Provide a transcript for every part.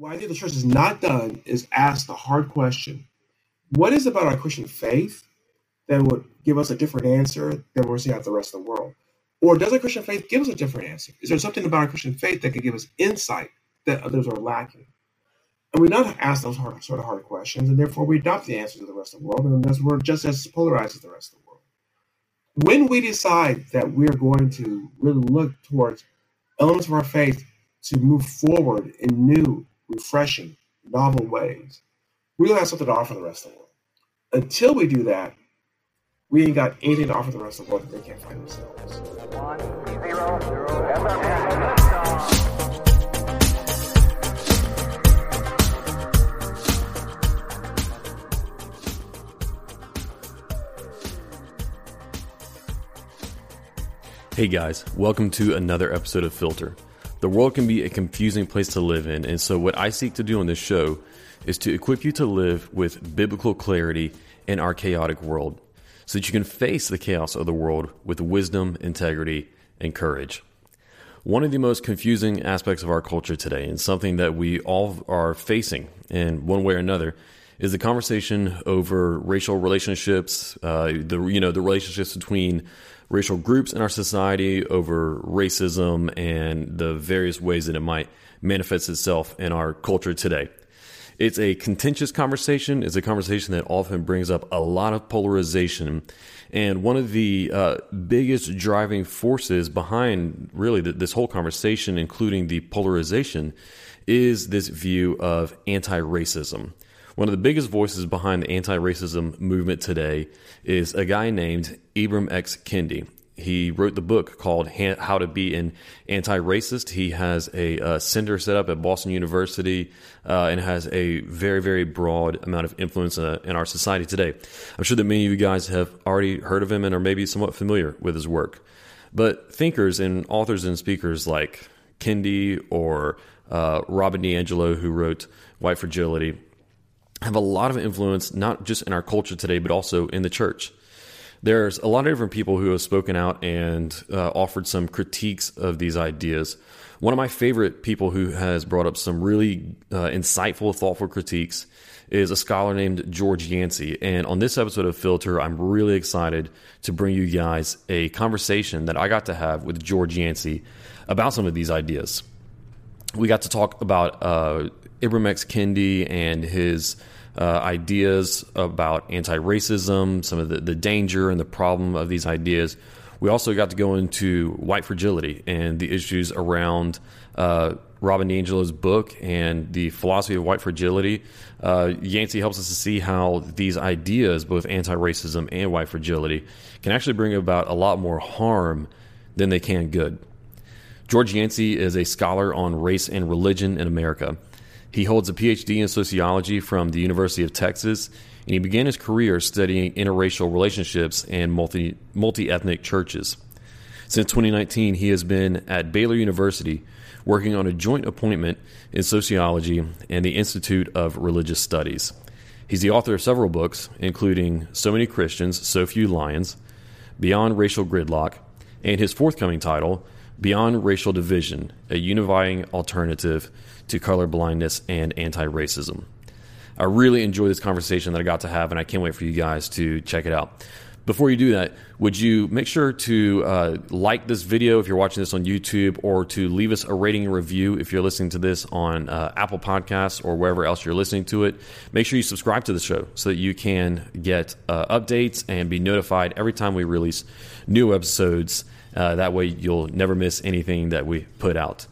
what I think the church has not done is ask the hard question what is about our Christian faith that would give us a different answer than we're seeing out the rest of the world? Or does our Christian faith give us a different answer? Is there something about our Christian faith that could give us insight that others are lacking? And we not ask those hard, sort of hard questions, and therefore we adopt the answers of the rest of the world, and thus we're just as polarized as the rest of the world. When we decide that we're going to really look towards elements of our faith to move forward in new, refreshing, novel ways, we'll have something to offer the rest of the world. Until we do that, we ain't got anything to offer the rest of the world that they can't find themselves. One, zero, zero, Hey guys, welcome to another episode of Filter. The world can be a confusing place to live in, and so what I seek to do on this show is to equip you to live with biblical clarity in our chaotic world so that you can face the chaos of the world with wisdom, integrity, and courage. One of the most confusing aspects of our culture today, and something that we all are facing in one way or another, is the conversation over racial relationships, uh, the you know the relationships between racial groups in our society, over racism, and the various ways that it might manifest itself in our culture today. It's a contentious conversation. It's a conversation that often brings up a lot of polarization. And one of the uh, biggest driving forces behind really this whole conversation, including the polarization, is this view of anti racism. One of the biggest voices behind the anti racism movement today is a guy named Ibram X. Kendi. He wrote the book called How to Be an Anti Racist. He has a, a, center set up at Boston University uh, and has a very, very broad amount of influence in, uh, in, our society today. I'm sure that many of you guys have already heard of him and are maybe somewhat familiar with his work. But thinkers and authors and speakers like Kendi or uh, Robin DiAngelo, who wrote White Fragility, have a lot of influence, not just in our culture today, but also in the church. There's a lot of different people who have spoken out and uh, offered some critiques of these ideas. One of my favorite people who has brought up some really uh, insightful, thoughtful critiques is a scholar named George Yancey. And on this episode of Filter, I'm really excited to bring you guys a conversation that I got to have with George Yancey about some of these ideas. We got to talk about uh, Ibram X. Kendi and his uh, ideas about anti racism, some of the, the danger and the problem of these ideas. We also got to go into white fragility and the issues around uh, Robin DiAngelo's book and the philosophy of white fragility. Uh, Yancey helps us to see how these ideas, both anti racism and white fragility, can actually bring about a lot more harm than they can good. George Yancey is a scholar on race and religion in America. He holds a PhD in sociology from the University of Texas, and he began his career studying interracial relationships and multi multi ethnic churches. Since 2019, he has been at Baylor University working on a joint appointment in sociology and the Institute of Religious Studies. He's the author of several books, including So Many Christians, So Few Lions, Beyond Racial Gridlock, and his forthcoming title, Beyond Racial Division A Unifying Alternative to color blindness and anti racism. I really enjoyed this conversation that I got to have, and I can't wait for you guys to check it out. Before you do that, would you make sure to uh, like this video if you're watching this on YouTube, or to leave us a rating and review if you're listening to this on uh, Apple Podcasts or wherever else you're listening to it? Make sure you subscribe to the show so that you can get uh, updates and be notified every time we release new episodes. Uh, that way, you'll never miss anything that we put out.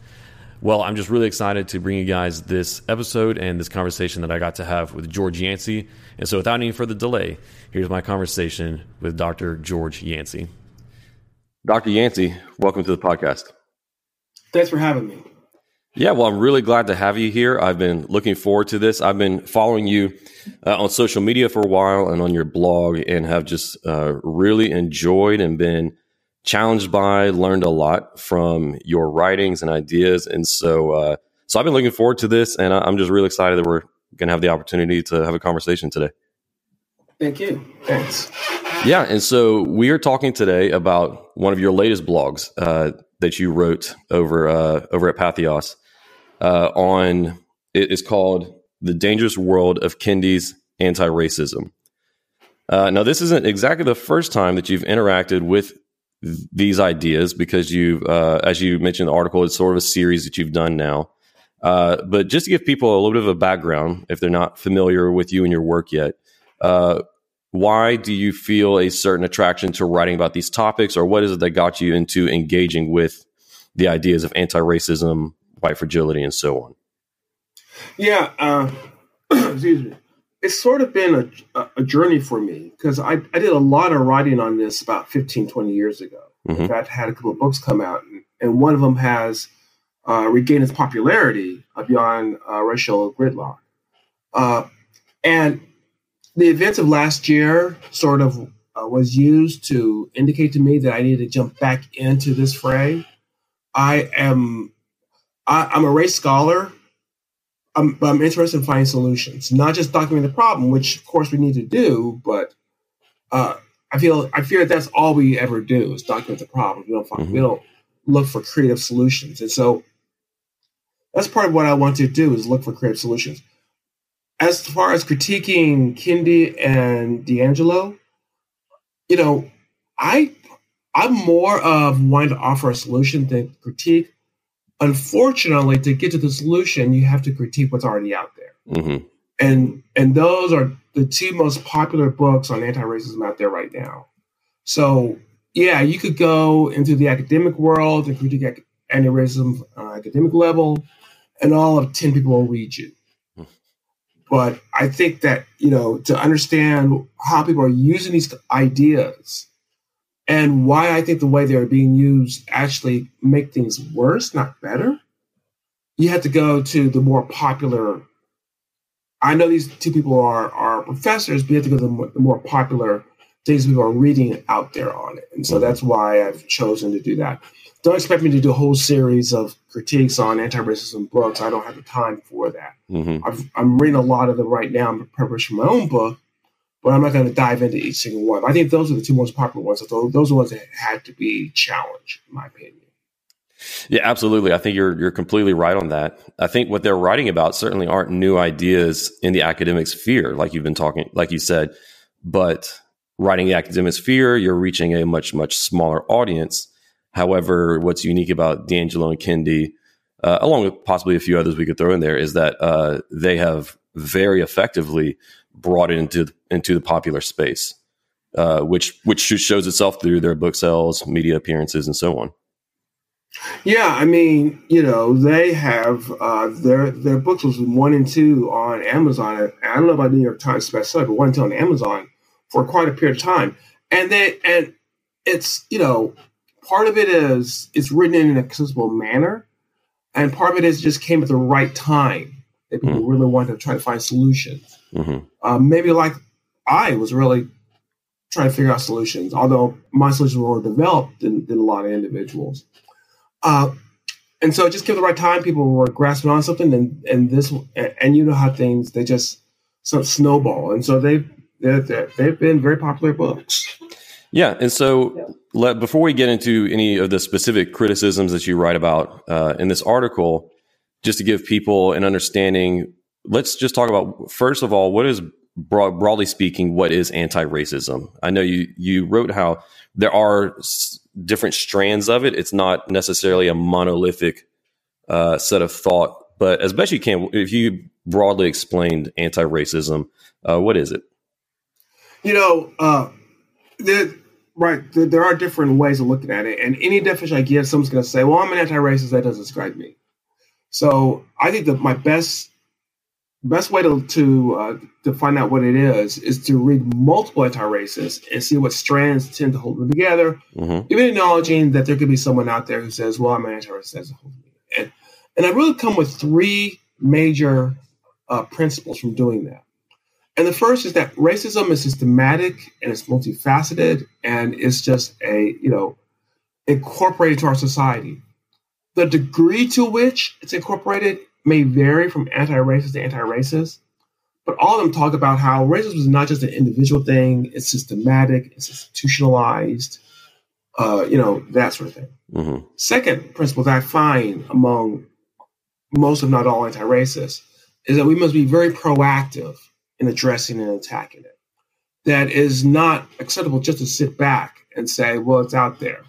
Well, I'm just really excited to bring you guys this episode and this conversation that I got to have with George Yancey. And so, without any further delay, here's my conversation with Dr. George Yancey. Dr. Yancey, welcome to the podcast. Thanks for having me. Yeah, well, I'm really glad to have you here. I've been looking forward to this. I've been following you uh, on social media for a while and on your blog, and have just uh, really enjoyed and been challenged by, learned a lot from your writings and ideas. And so, uh, so I've been looking forward to this, and I'm just really excited that we're going to have the opportunity to have a conversation today. Thank you. Thanks. Yeah, and so we are talking today about one of your latest blogs uh, that you wrote over uh, over at Patheos uh, on It is called The Dangerous World of Kendi's Anti Racism. Uh, now, this isn't exactly the first time that you've interacted with th- these ideas because you, uh, as you mentioned in the article, it's sort of a series that you've done now. Uh, but just to give people a little bit of a background, if they're not familiar with you and your work yet, uh, why do you feel a certain attraction to writing about these topics, or what is it that got you into engaging with the ideas of anti-racism, white fragility, and so on? Yeah, uh, excuse me. It's sort of been a, a journey for me because I, I did a lot of writing on this about 15, 20 years ago. Mm-hmm. In fact, I had a couple of books come out, and, and one of them has uh, regained its popularity beyond uh, racial gridlock. Uh, and the events of last year sort of uh, was used to indicate to me that I needed to jump back into this fray. I am I, am a race scholar. I'm, I'm, interested in finding solutions, not just documenting the problem, which of course we need to do, but uh, I feel I fear that that's all we ever do is document the problem. We don't find, mm-hmm. we don't look for creative solutions, and so that's part of what I want to do is look for creative solutions as far as critiquing Kendi and DiAngelo, you know, I I'm more of wanting to offer a solution than critique. Unfortunately, to get to the solution, you have to critique what's already out there. Mm-hmm. And and those are the two most popular books on anti-racism out there right now. So yeah, you could go into the academic world and critique anti-racism uh, academic level, and all of ten people will read you. But I think that, you know, to understand how people are using these ideas and why I think the way they're being used actually make things worse, not better, you have to go to the more popular. I know these two people are, are professors, but you have to go to the more, the more popular things people are reading out there on it. And so mm-hmm. that's why I've chosen to do that don't expect me to do a whole series of critiques on anti-racism books. I don't have the time for that. Mm-hmm. i am reading a lot of them right now in preparation for my own book, but I'm not going to dive into each single one. I think those are the two most popular ones. So those are ones that had to be challenged, in my opinion. Yeah, absolutely. I think you're you're completely right on that. I think what they're writing about certainly aren't new ideas in the academic sphere, like you've been talking, like you said, but writing the academic sphere, you're reaching a much much smaller audience However, what's unique about DiAngelo and Kendi, uh, along with possibly a few others we could throw in there, is that uh, they have very effectively brought it into into the popular space, uh, which which shows itself through their book sales, media appearances, and so on. Yeah, I mean, you know, they have uh, their their books was one and two on Amazon. I don't know about the New York Times bestseller, but one and two on Amazon for quite a period of time. And they and it's you know part of it is it's written in an accessible manner, and part of it is just came at the right time that people mm-hmm. really wanted to try to find solutions. Mm-hmm. Uh, maybe like I was really trying to figure out solutions, although my solutions were more developed than, than a lot of individuals. Uh, and so it just came the right time. People were grasping on something, and and this and you know how things they just sort of snowball, and so they've they've been very popular books. Yeah, and so yeah. Let, before we get into any of the specific criticisms that you write about uh, in this article, just to give people an understanding, let's just talk about first of all what is broad, broadly speaking what is anti-racism. I know you you wrote how there are s- different strands of it. It's not necessarily a monolithic uh, set of thought, but as best you can, if you broadly explained anti-racism, uh, what is it? You know, uh, Right. There are different ways of looking at it. And any definition I give, someone's going to say, well, I'm an anti racist. That doesn't describe me. So I think that my best best way to to, uh, to find out what it is is to read multiple anti-racists and see what strands tend to hold them together. Mm-hmm. Even acknowledging that there could be someone out there who says, "Well, I'm an anti-racist," and and I really come with three major uh, principles from doing that. And the first is that racism is systematic and it's multifaceted and it's just a, you know, incorporated to our society. The degree to which it's incorporated may vary from anti-racist to anti-racist, but all of them talk about how racism is not just an individual thing, it's systematic, it's institutionalized, uh, you know, that sort of thing. Mm-hmm. Second principle that I find among most, if not all, anti-racists is that we must be very proactive in addressing and attacking it. That is not acceptable just to sit back and say, well, it's out there.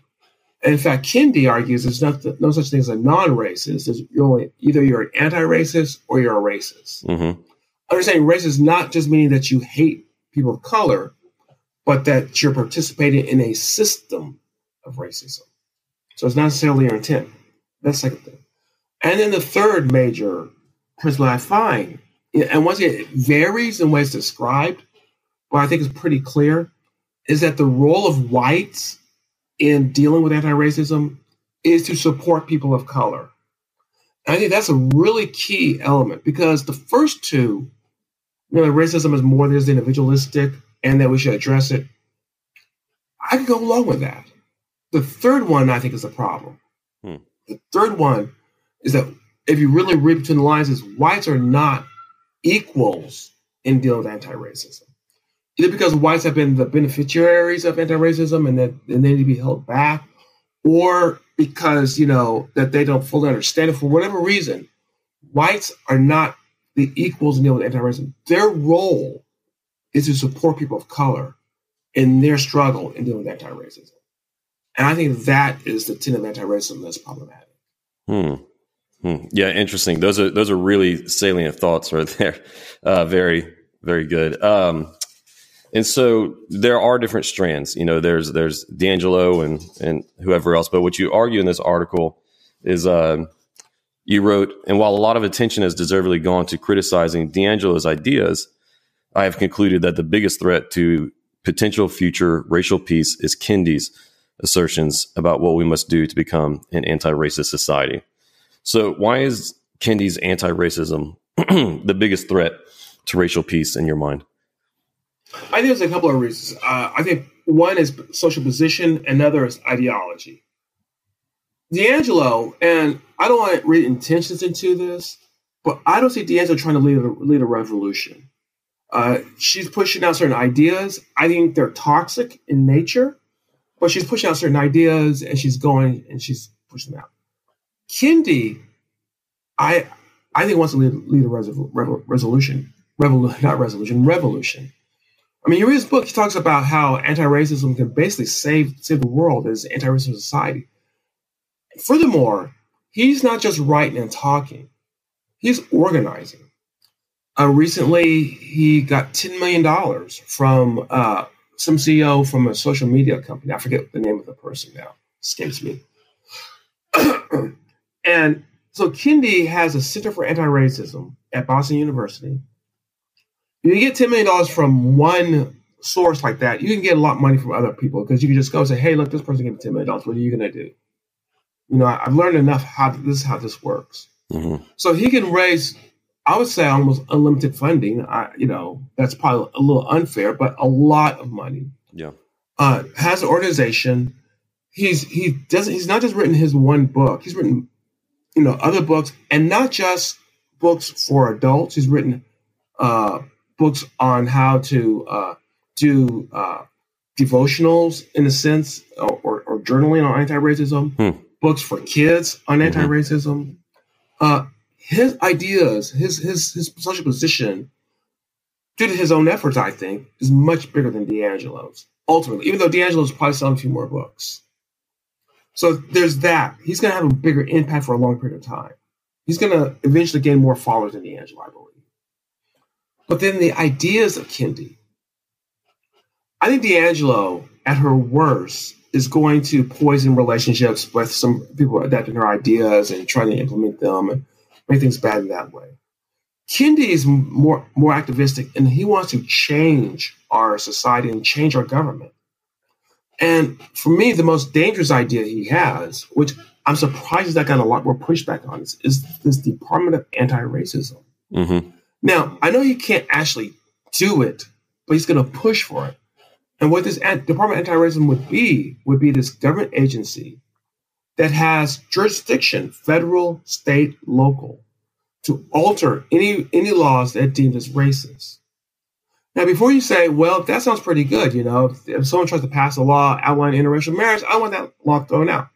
In fact, Kendi argues there's no, no such thing as a non-racist. There's you're only, either you're an anti-racist or you're a racist. Mm-hmm. Understanding racist not just meaning that you hate people of color, but that you're participating in a system of racism. So it's not necessarily your intent. That's the second thing. And then the third major principle I find, and once again, it varies in ways described, but I think it's pretty clear, is that the role of whites in dealing with anti-racism is to support people of color. And I think that's a really key element because the first two, you know, racism is more than just individualistic and that we should address it. I can go along with that. The third one I think is a problem. Hmm. The third one is that if you really read between the lines, is whites are not equals in dealing with anti-racism. Either because whites have been the beneficiaries of anti-racism and that and they need to be held back, or because you know that they don't fully understand it for whatever reason. Whites are not the equals in dealing with anti-racism. Their role is to support people of color in their struggle in dealing with anti-racism. And I think that is the tenet of anti-racism that's problematic. Hmm. Hmm. Yeah, interesting. Those are those are really salient thoughts right there. Uh, very very good. Um, and so there are different strands. You know, there's there's DiAngelo and and whoever else. But what you argue in this article is uh, you wrote, and while a lot of attention has deservedly gone to criticizing DiAngelo's ideas, I have concluded that the biggest threat to potential future racial peace is Kendi's assertions about what we must do to become an anti-racist society. So why is Kendi's anti-racism the biggest threat to racial peace in your mind? I think there's a couple of reasons. Uh, I think one is social position, another is ideology. DiAngelo, and I don't want to read intentions into this, but I don't see DiAngelo trying to lead a, lead a revolution. Uh, she's pushing out certain ideas. I think they're toxic in nature, but she's pushing out certain ideas and she's going and she's pushing them out. Kendi, I I think wants to lead, lead a resol- resolution, revol- not resolution, revolution. I mean, you read his book, he talks about how anti-racism can basically save save the world as anti-racism society. Furthermore, he's not just writing and talking; he's organizing. Uh, recently, he got ten million dollars from uh, some CEO from a social media company. I forget the name of the person now; escapes me. and so, Kendi has a Center for Anti-Racism at Boston University you get $10 million from one source like that, you can get a lot of money from other people because you can just go and say, hey, look, this person gave me $10 million. What are you going to do? You know, I, have learned enough how this is how this works. Mm-hmm. So he can raise, I would say, almost unlimited funding. I, you know, that's probably a little unfair, but a lot of money. Yeah. Uh, has an organization. He's he doesn't. He's not just written his one book. He's written, you know, other books, and not just books for adults. He's written uh, books on how to uh, do uh, devotionals in a sense or, or, journaling on anti-racism, hmm. books for kids on mm-hmm. anti-racism. Uh, his ideas, his his his social position, due to his own efforts, I think, is much bigger than DiAngelo's. Ultimately, even though DiAngelo's probably selling a few more books. So there's that. He's going to have a bigger impact for a long period of time. He's going to eventually gain more followers than DiAngelo, I believe. But then the ideas of Kendi. I think DiAngelo, at her worst, is going to poison relationships with some people adapting her ideas and trying to implement them and make things bad in that way. Kendi is more more activistic and he wants to change our society and change our government. And for me, the most dangerous idea he has, which I'm surprised that got a lot more pushback on, is, is this Department of Anti-Racism. Mm-hmm. Now, I know he can't actually do it, but he's going to push for it. And what this Department of Anti-Racism would be would be this government agency that has jurisdiction, federal, state, local, to alter any any laws that deemed as racist. Now, before you say, "Well, that sounds pretty good," you know, if, if someone tries to pass a law outlining interracial marriage, I want that law thrown out.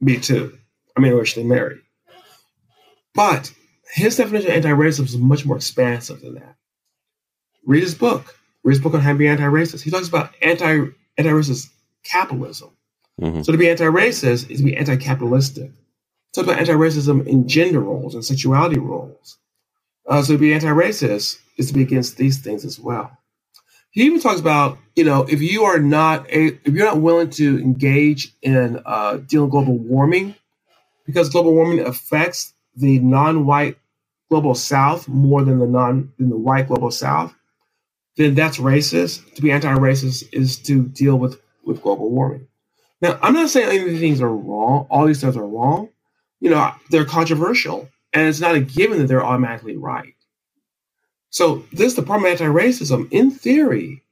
Me too. I mean, interracially married. But his definition of anti-racism is much more expansive than that. Read his book. Read his book on how to be anti-racist. He talks about anti anti-racist capitalism. Mm-hmm. So to be anti-racist is to be anti-capitalistic. Talk about anti-racism in gender roles and sexuality roles. Uh, so to be anti-racist is to be against these things as well. He even talks about, you know, if you are not a, if you're not willing to engage in uh, dealing global warming, because global warming affects the non-white global South more than the non than the white global South, then that's racist. To be anti-racist is to deal with with global warming. Now, I'm not saying any of these things are wrong. All these things are wrong. You know, they're controversial, and it's not a given that they're automatically right. So, this Department of Anti-Racism, in theory,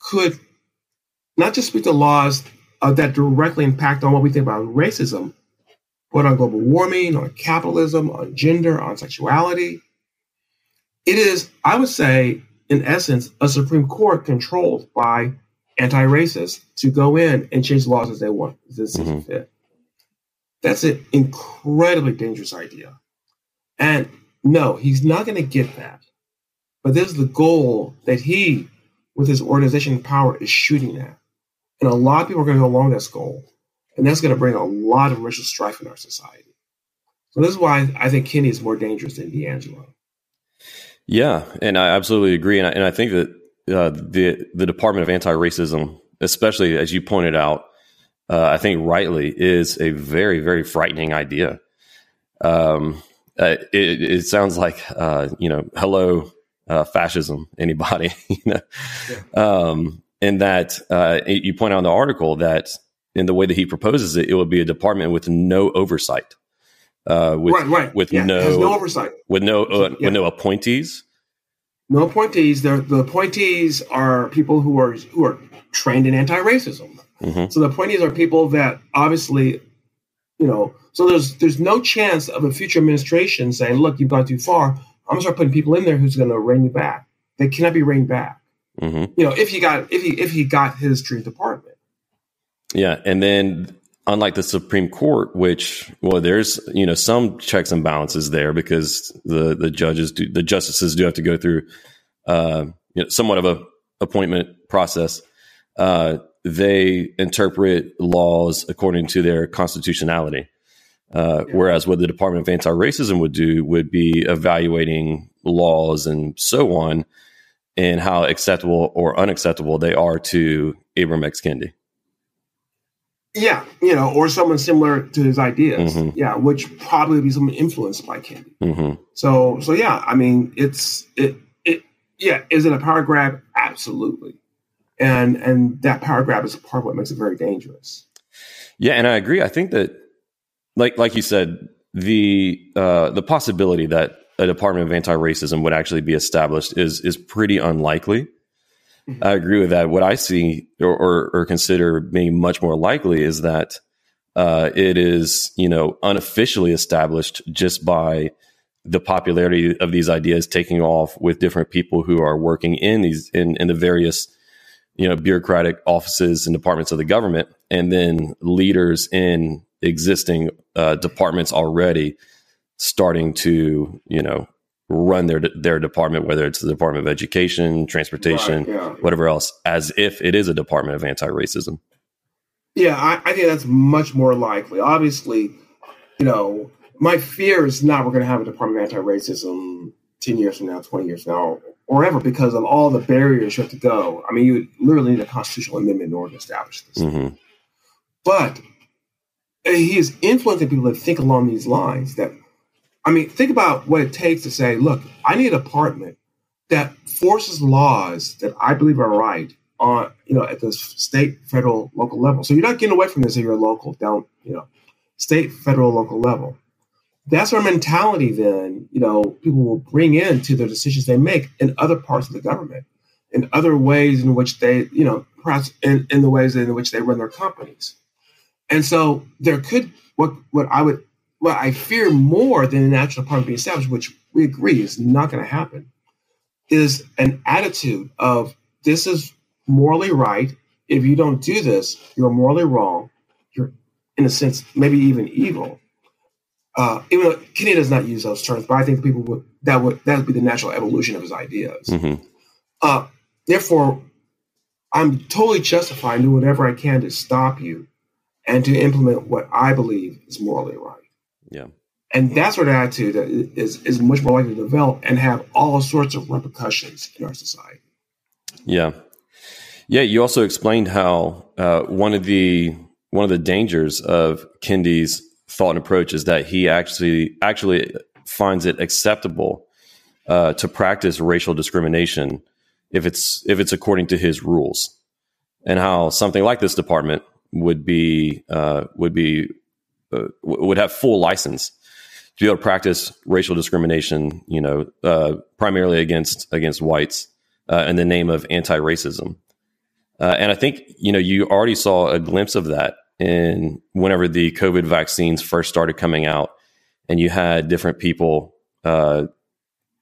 could not just speak to laws uh, that directly impact on what we think about racism, but on global warming, on capitalism, on gender, on sexuality. It is, I would say, in essence, a Supreme Court controlled by anti-racists to go in and change laws as they want, as they see mm-hmm. fit. That's an incredibly dangerous idea. And no, he's not going to get that. But this is the goal that he, with his organization power, is shooting at. And a lot of people are going to go along this goal. And that's going to bring a lot of racial strife in our society. So this is why I think Kendi is more dangerous than DiAngelo. Yeah, and I absolutely agree, and I, and I think that uh, the the Department of Anti Racism, especially as you pointed out, uh, I think rightly is a very very frightening idea. Um, uh, it, it, sounds like uh, you know, hello uh, fascism. Anybody, you know, yeah. um, and that uh, you point out in the article that in the way that he proposes it, it would be a department with no oversight uh, with right, right. with yeah, no, no oversight, with no uh, yeah. with no appointees. No appointees. They're, the appointees are people who are who are trained in anti-racism. Mm-hmm. So the appointees are people that obviously, you know. So there's there's no chance of a future administration saying, "Look, you've gone too far. I'm gonna start putting people in there who's gonna rein you back." They cannot be reined back. Mm-hmm. You know, if he got if he if he got his dream department. Yeah, and then unlike the Supreme Court, which well, there's you know some checks and balances there because the the judges do the justices do have to go through uh, you know, somewhat of a appointment process. Uh, they interpret laws according to their constitutionality. Uh, yeah. Whereas what the Department of Anti Racism would do would be evaluating laws and so on and how acceptable or unacceptable they are to Ibram X. Kendi. Yeah, you know, or someone similar to his ideas. Mm-hmm. Yeah, which probably be someone influenced by Kendi. Mm-hmm. So, so yeah, I mean, it's it it yeah. Is it a power grab? Absolutely, and and that power grab is part of what makes it very dangerous. Yeah, and I agree. I think that, like like you said, the uh, the possibility that a Department of Anti Racism would actually be established is is pretty unlikely. I agree with that. What I see or, or, or consider being much more likely is that uh, it is, you know, unofficially established just by the popularity of these ideas taking off with different people who are working in these in, in the various, you know, bureaucratic offices and departments of the government, and then leaders in existing uh, departments already starting to, you know, run their their department, whether it's the Department of Education, Transportation, right, yeah. whatever else, as if it is a department of anti-racism. Yeah, I, I, think that's much more likely. Obviously, you know, my fear is not we're going to have a Department of Anti-Racism ten years from now, twenty years from now, or ever, because of all the barriers you have to go. I mean, you literally need a constitutional amendment in order to establish this. Mm-hmm. But he is influencing people to think along these lines that I mean, think about what it takes to say, look, I need a department that forces laws that I believe are right on, you know, at the state, federal, local level. So you're not getting away from this if you're local, down, you know, state, federal, local level. That's our mentality then, you know, people will bring in to the decisions they make in other parts of the government, in other ways in which they, you know, perhaps in, in the ways in which they run their companies. And so there could what what I would what I fear more than an actual department being established, which we agree is not going to happen, is an attitude of this is morally right. If you don't do this, you're morally wrong. You're, in a sense, maybe even evil. Uh, even though Kendi does not use those terms, but I think people would that would that would be the natural evolution of his ideas. Mm-hmm. Uh, therefore, I'm totally justified in doing whatever I can to stop you and to implement what I believe is morally right. Yeah. And that sort of attitude is, is much more likely to develop and have all sorts of repercussions in our society. Yeah. Yeah. You also explained how uh, one of the one of the dangers of Kendi's thought and approach is that he actually actually finds it acceptable uh, to practice racial discrimination if it's if it's according to his rules, and how something like this department would be uh, would be uh, would have full license to be able to practice racial discrimination, you know, uh, primarily against against whites uh, in the name of anti-racism. Uh, and I think you know you already saw a glimpse of that in whenever the COVID vaccines first started coming out, and you had different people uh,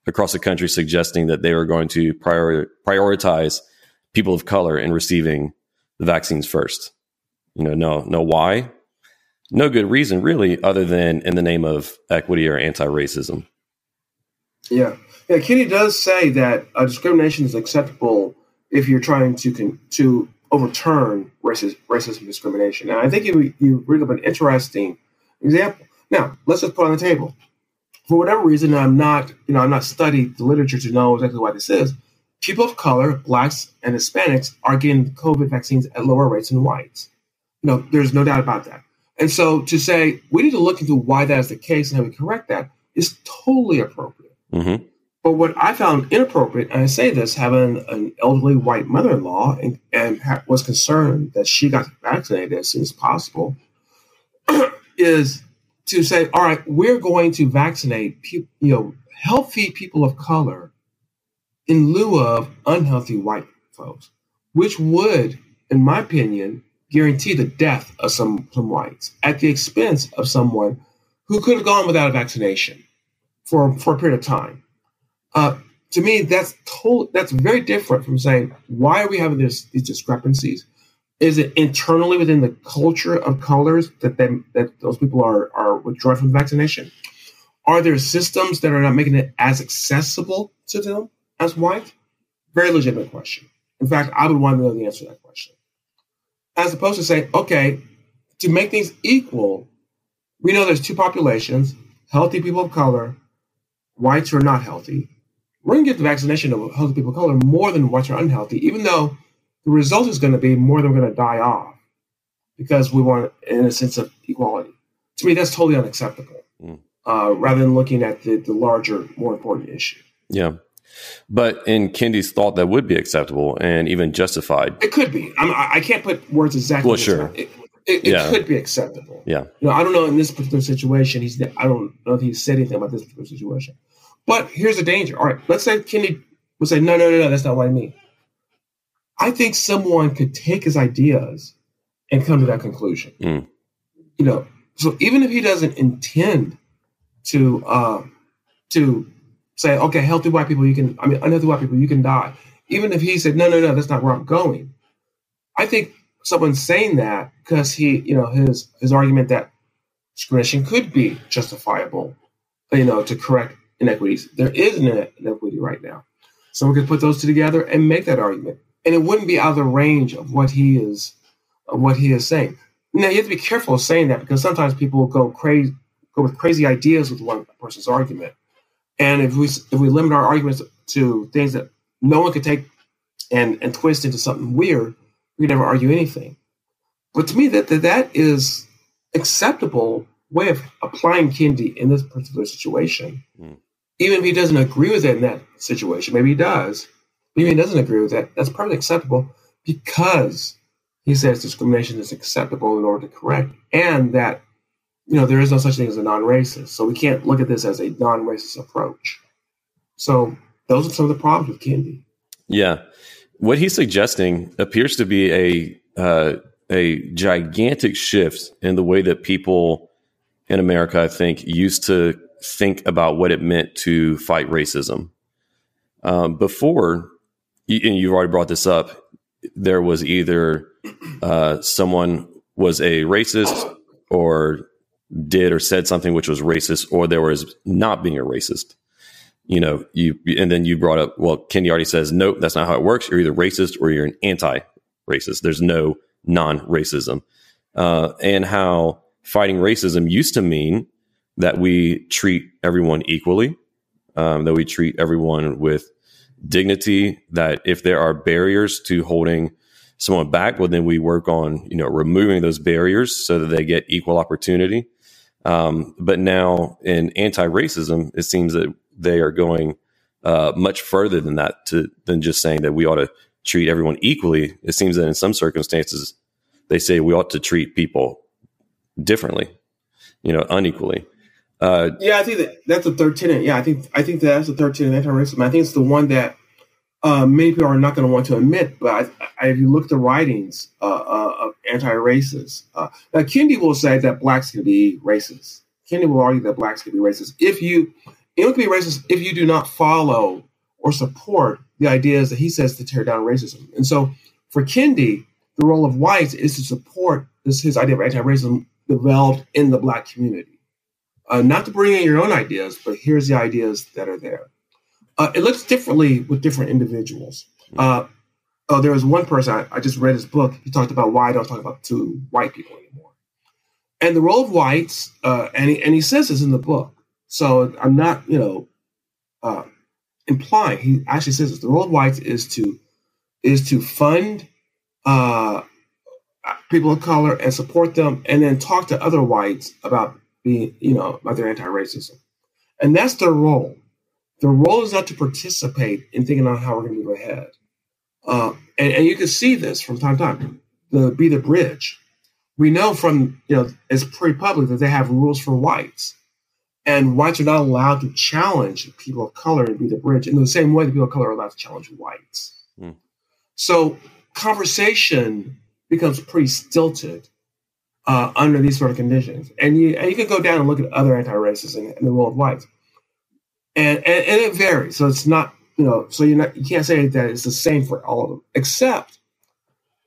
across the country suggesting that they were going to prior- prioritize people of color in receiving the vaccines first. You know, no, no, why? No good reason, really, other than in the name of equity or anti-racism. Yeah, yeah. Kendi does say that uh, discrimination is acceptable if you're trying to con- to overturn racist, racism discrimination. And I think you, you bring up an interesting example. Now, let's just put on the table. For whatever reason, I'm not, you know, I'm not studied the literature to know exactly why this is. People of color, blacks and Hispanics, are getting COVID vaccines at lower rates than whites. Know, there's no doubt about that. And so to say we need to look into why that is the case and how we correct that is totally appropriate. Mm-hmm. But what I found inappropriate, and I say this having an elderly white mother in law and, and was concerned that she got vaccinated as soon as possible, is to say, all right, we're going to vaccinate pe- you know, healthy people of color in lieu of unhealthy white folks, which would, in my opinion, guarantee the death of some, some whites at the expense of someone who could have gone without a vaccination for, for a period of time. Uh, to me, that's total, that's very different from saying why are we having this, these discrepancies? Is it internally within the culture of colors that they, that those people are are withdrawing from vaccination? Are there systems that are not making it as accessible to them as white? Very legitimate question. In fact, I would want to know the answer to that question. As opposed to saying, okay, to make things equal, we know there's two populations: healthy people of color, whites who are not healthy we're going to get the vaccination of healthy people of color more than whites who are unhealthy, even though the result is going to be more than we're going to die off because we want, in a sense of equality. To me, that's totally unacceptable. Mm. Uh, rather than looking at the, the larger, more important issue. Yeah. But in Kendi's thought, that would be acceptable and even justified. It could be. I'm, I can not put words exactly. Well, sure. It, it, it could be acceptable. Yeah. You know, I don't know in this particular situation. He's. I don't know if he said anything about this particular situation. But here's the danger. All right, let's say Kendi would say, no, no, no, no, that's not what I mean. I think someone could take his ideas and come to that conclusion. Mm. You know, so even if he doesn't intend to uh, to say, okay, healthy white people, you can, I mean, unhealthy white people, you can die. Even if he said, no, no, no, that's not where I'm going. I think someone saying that because he, you know, his his argument that discrimination could be justifiable, you know, to correct inequities. There is an inequity right now. So we could put those two together and make that argument. And it wouldn't be out of the range of what he is what he is saying. Now you have to be careful of saying that because sometimes people will go crazy go with crazy ideas with one person's argument. And if we if we limit our arguments to things that no one could take and and twist into something weird, we could never argue anything. But to me, that that, that is acceptable way of applying Kendi in this particular situation. Mm even if he doesn't agree with it in that situation, maybe he does, even if he doesn't agree with that, that's perfectly acceptable because he says discrimination is acceptable in order to correct, and that you know there is no such thing as a non-racist. So we can't look at this as a non-racist approach. So those are some of the problems with Kendi. Yeah, what he's suggesting appears to be a uh, a gigantic shift in the way that people in America, I think, used to think about what it meant to fight racism. Um, before, and you've already brought this up, there was either uh, someone was a racist or did or said something which was racist, or there was not being a racist. You know, you and then you brought up, well, Kendi already says, nope, that's not how it works. You're either racist or you're an anti-racist. There's no non-racism, uh, and how fighting racism used to mean that we treat everyone equally, um, that we treat everyone with dignity. That if there are barriers to holding someone back, well, then we work on you know removing those barriers so that they get equal opportunity. Um, but now in anti-racism, it seems that they are going uh, much further than that to than just saying that we ought to treat everyone equally. It seems that in some circumstances, they say we ought to treat people differently, you know, unequally. Uh, yeah, I think that that's the third tenet. Yeah, I think I think that's the third tenet of anti-racism. I think it's the one that uh, many people are not going to want to admit. But I, I, if you look at the writings uh, uh of anti-racists, uh, now Kendi will say that blacks can be racist. Kendi will argue that blacks can be racist if you it can be racist if you do not follow or support the ideas that he says to tear down racism. And so for Kendi, the role of whites is to support this his idea of anti-racism developed in the black community. Uh, not to bring in your own ideas, but here's the ideas that are there. Uh, it looks differently with different individuals. Uh, oh, there was one person I, I, just read his book. He talked about why I don't talk about two white people anymore, and the role of whites. Uh, and he, and he says this in the book. So I'm not, you know, uh, implying. He actually says this. The role of whites is to is to fund uh, people of color and support them, and then talk to other whites about being, you know, about their anti-racism, and that's their role. Their role is not to participate in thinking on how we're going to move ahead, uh, and, and you can see this from time to time. The be the bridge. We know from you know it's pretty public that they have rules for whites, and whites are not allowed to challenge people of color and be the bridge in the same way that people of color are allowed to challenge whites. Mm. So conversation becomes pretty stilted uh, under these sort of conditions. And you and you can go down and look at other anti-racists in, in the world of whites, and, and, and it varies. So it's not you know so you're you can't say that it's the same for all of them, except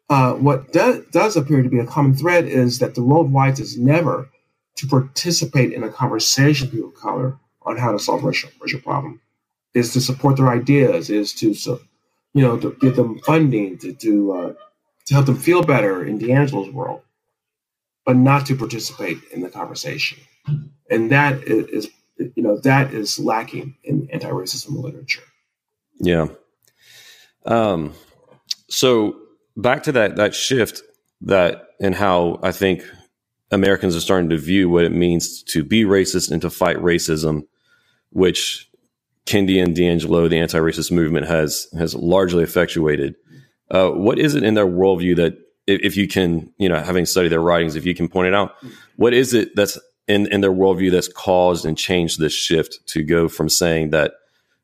uh, what does does appear to be a common thread is that the role of whites is never to participate in a conversation with people of color on how to solve racial racial problem, is to support their ideas, is to so, you know to give them funding to to uh, to help them feel better in DiAngelo's world but not to participate in the conversation. And that is, you know, that is lacking in anti-racism literature. Yeah. Um, so back to that that shift that and how I think Americans are starting to view what it means to be racist and to fight racism, which Kendi and DiAngelo, the anti-racist movement, has has largely effectuated. Uh, what is it in their worldview that if, if, you can, you know, having studied their writings, if you can point it out, what is it that's in, in their worldview that's caused and changed this shift to go from saying that,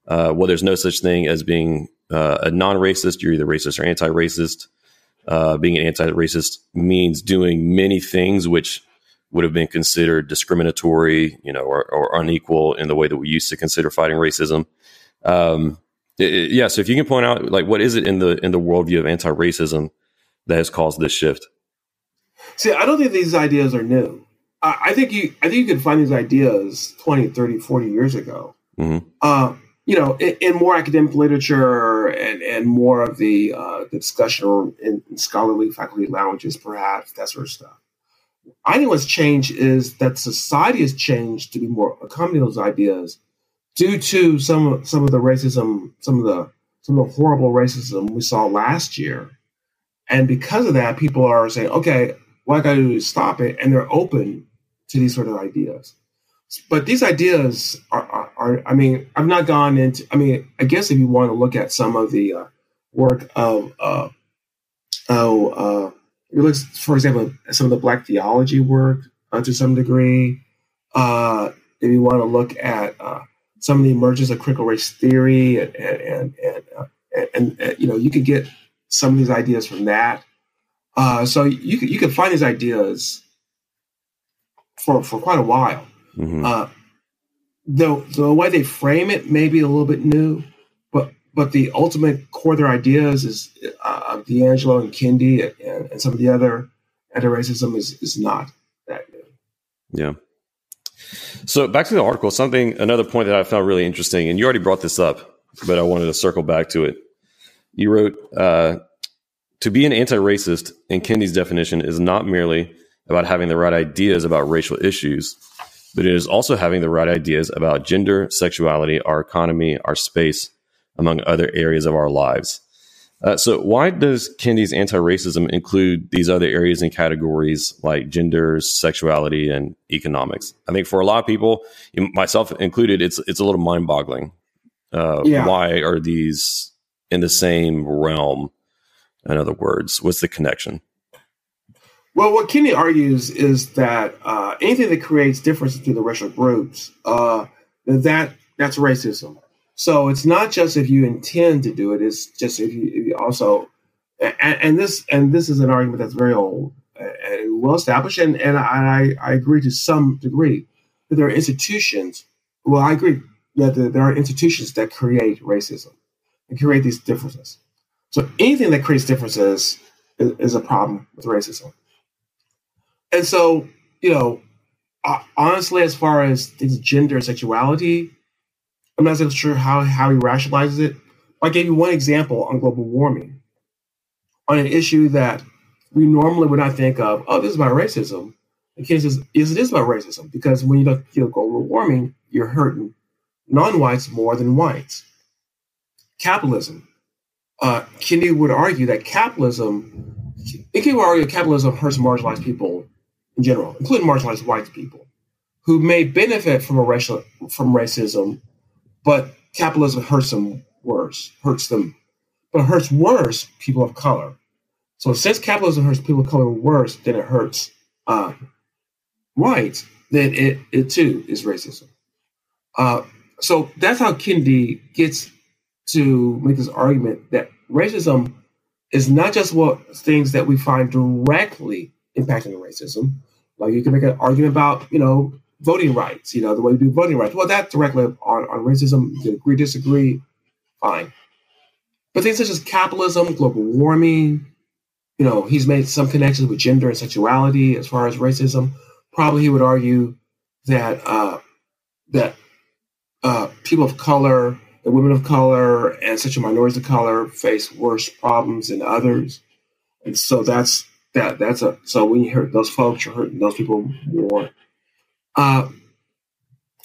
uh, well, there's no such thing as being uh, a non-racist, you're either racist or anti-racist. Uh, being an anti-racist means doing many things which would have been considered discriminatory, you know, or, or unequal in the way that we used to consider fighting racism. Um, it, yeah, so if you can point out, like, what is it in the in the worldview of anti-racism that has caused this shift? See, I don't think these ideas are new. I, think you I think you could find these ideas 20, 30, 40 years ago. Mm-hmm. Uh, you know, in, in, more academic literature and, and more of the, uh, the discussion in, in, scholarly faculty lounges, perhaps, that sort of stuff. I think what's changed is that society has changed to be more accommodating those ideas due to some some of the racism, some of the some of the horrible racism we saw last year and because of that, people are saying, okay, what I got to do is stop it. And they're open to these sort of ideas. But these ideas are, are, are I mean, I've not gone into, I mean, I guess if you want to look at some of the uh, work of, uh, oh, uh, for example, some of the Black theology work uh, to some degree. Uh, if you want to look at uh, some of the emergence of critical race theory and, and, and, and, uh, and, and you know, you could get some of these ideas from that. Uh, so you you can find these ideas for for quite a while. Mm-hmm. Uh, the the way they frame it may be a little bit new, but but the ultimate core of their ideas is uh, DiAngelo and Kendi and, and, some of the other anti-racism is is not that new. Yeah. So back to the article, something another point that I found really interesting, and you already brought this up, but I wanted to circle back to it. You wrote, uh, "To be an anti-racist, in Kendi's definition, is not merely about having the right ideas about racial issues, but it is also having the right ideas about gender, sexuality, our economy, our space, among other areas of our lives." Uh, so, why does Kendi's anti-racism include these other areas and categories like gender, sexuality, and economics? I think for a lot of people, myself included, it's it's a little mind-boggling. Uh, yeah. Why are these in the same realm? In other words, what's the connection? Well, what Kendi argues is that uh, anything that creates differences between the racial groups, uh, that that's racism. So it's not just if you intend to do it; it's just if you, if you also, and, and, this and this is an argument that's very old and well established, and and I I agree to some degree that there are institutions. Well, I agree that there are institutions that create racism and create these differences. So anything that creates differences is, is a problem with racism. And so, you know, honestly, as far as gender and sexuality, I'm not so sure how, how he rationalizes it. I gave you one example on global warming, on an issue that we normally would not think of, oh, this is about racism. And Ken says, yes, it is about racism, because when you look at global warming, you're hurting non-whites more than whites. Capitalism. Uh, Kendi would argue that capitalism, Kendi would argue that capitalism hurts marginalized people in general, including marginalized white people, who may benefit from a racial from racism but capitalism hurts them worse, hurts them, but hurts worse people of color. So since capitalism hurts people of color worse than it hurts uh, whites, then it, it too is racism. Uh, so that's how Kendi gets to make this argument that racism is not just what things that we find directly impacting racism. Like you can make an argument about, you know, voting rights, you know, the way we do voting rights. Well, that directly on, on racism, you agree, disagree, fine. But things such as capitalism, global warming, you know, he's made some connections with gender and sexuality as far as racism. Probably he would argue that uh, that uh, people of color, the women of color, and sexual minorities of color face worse problems than others, and so that's that. That's a so when you hurt those folks, you're hurting those people more. Uh,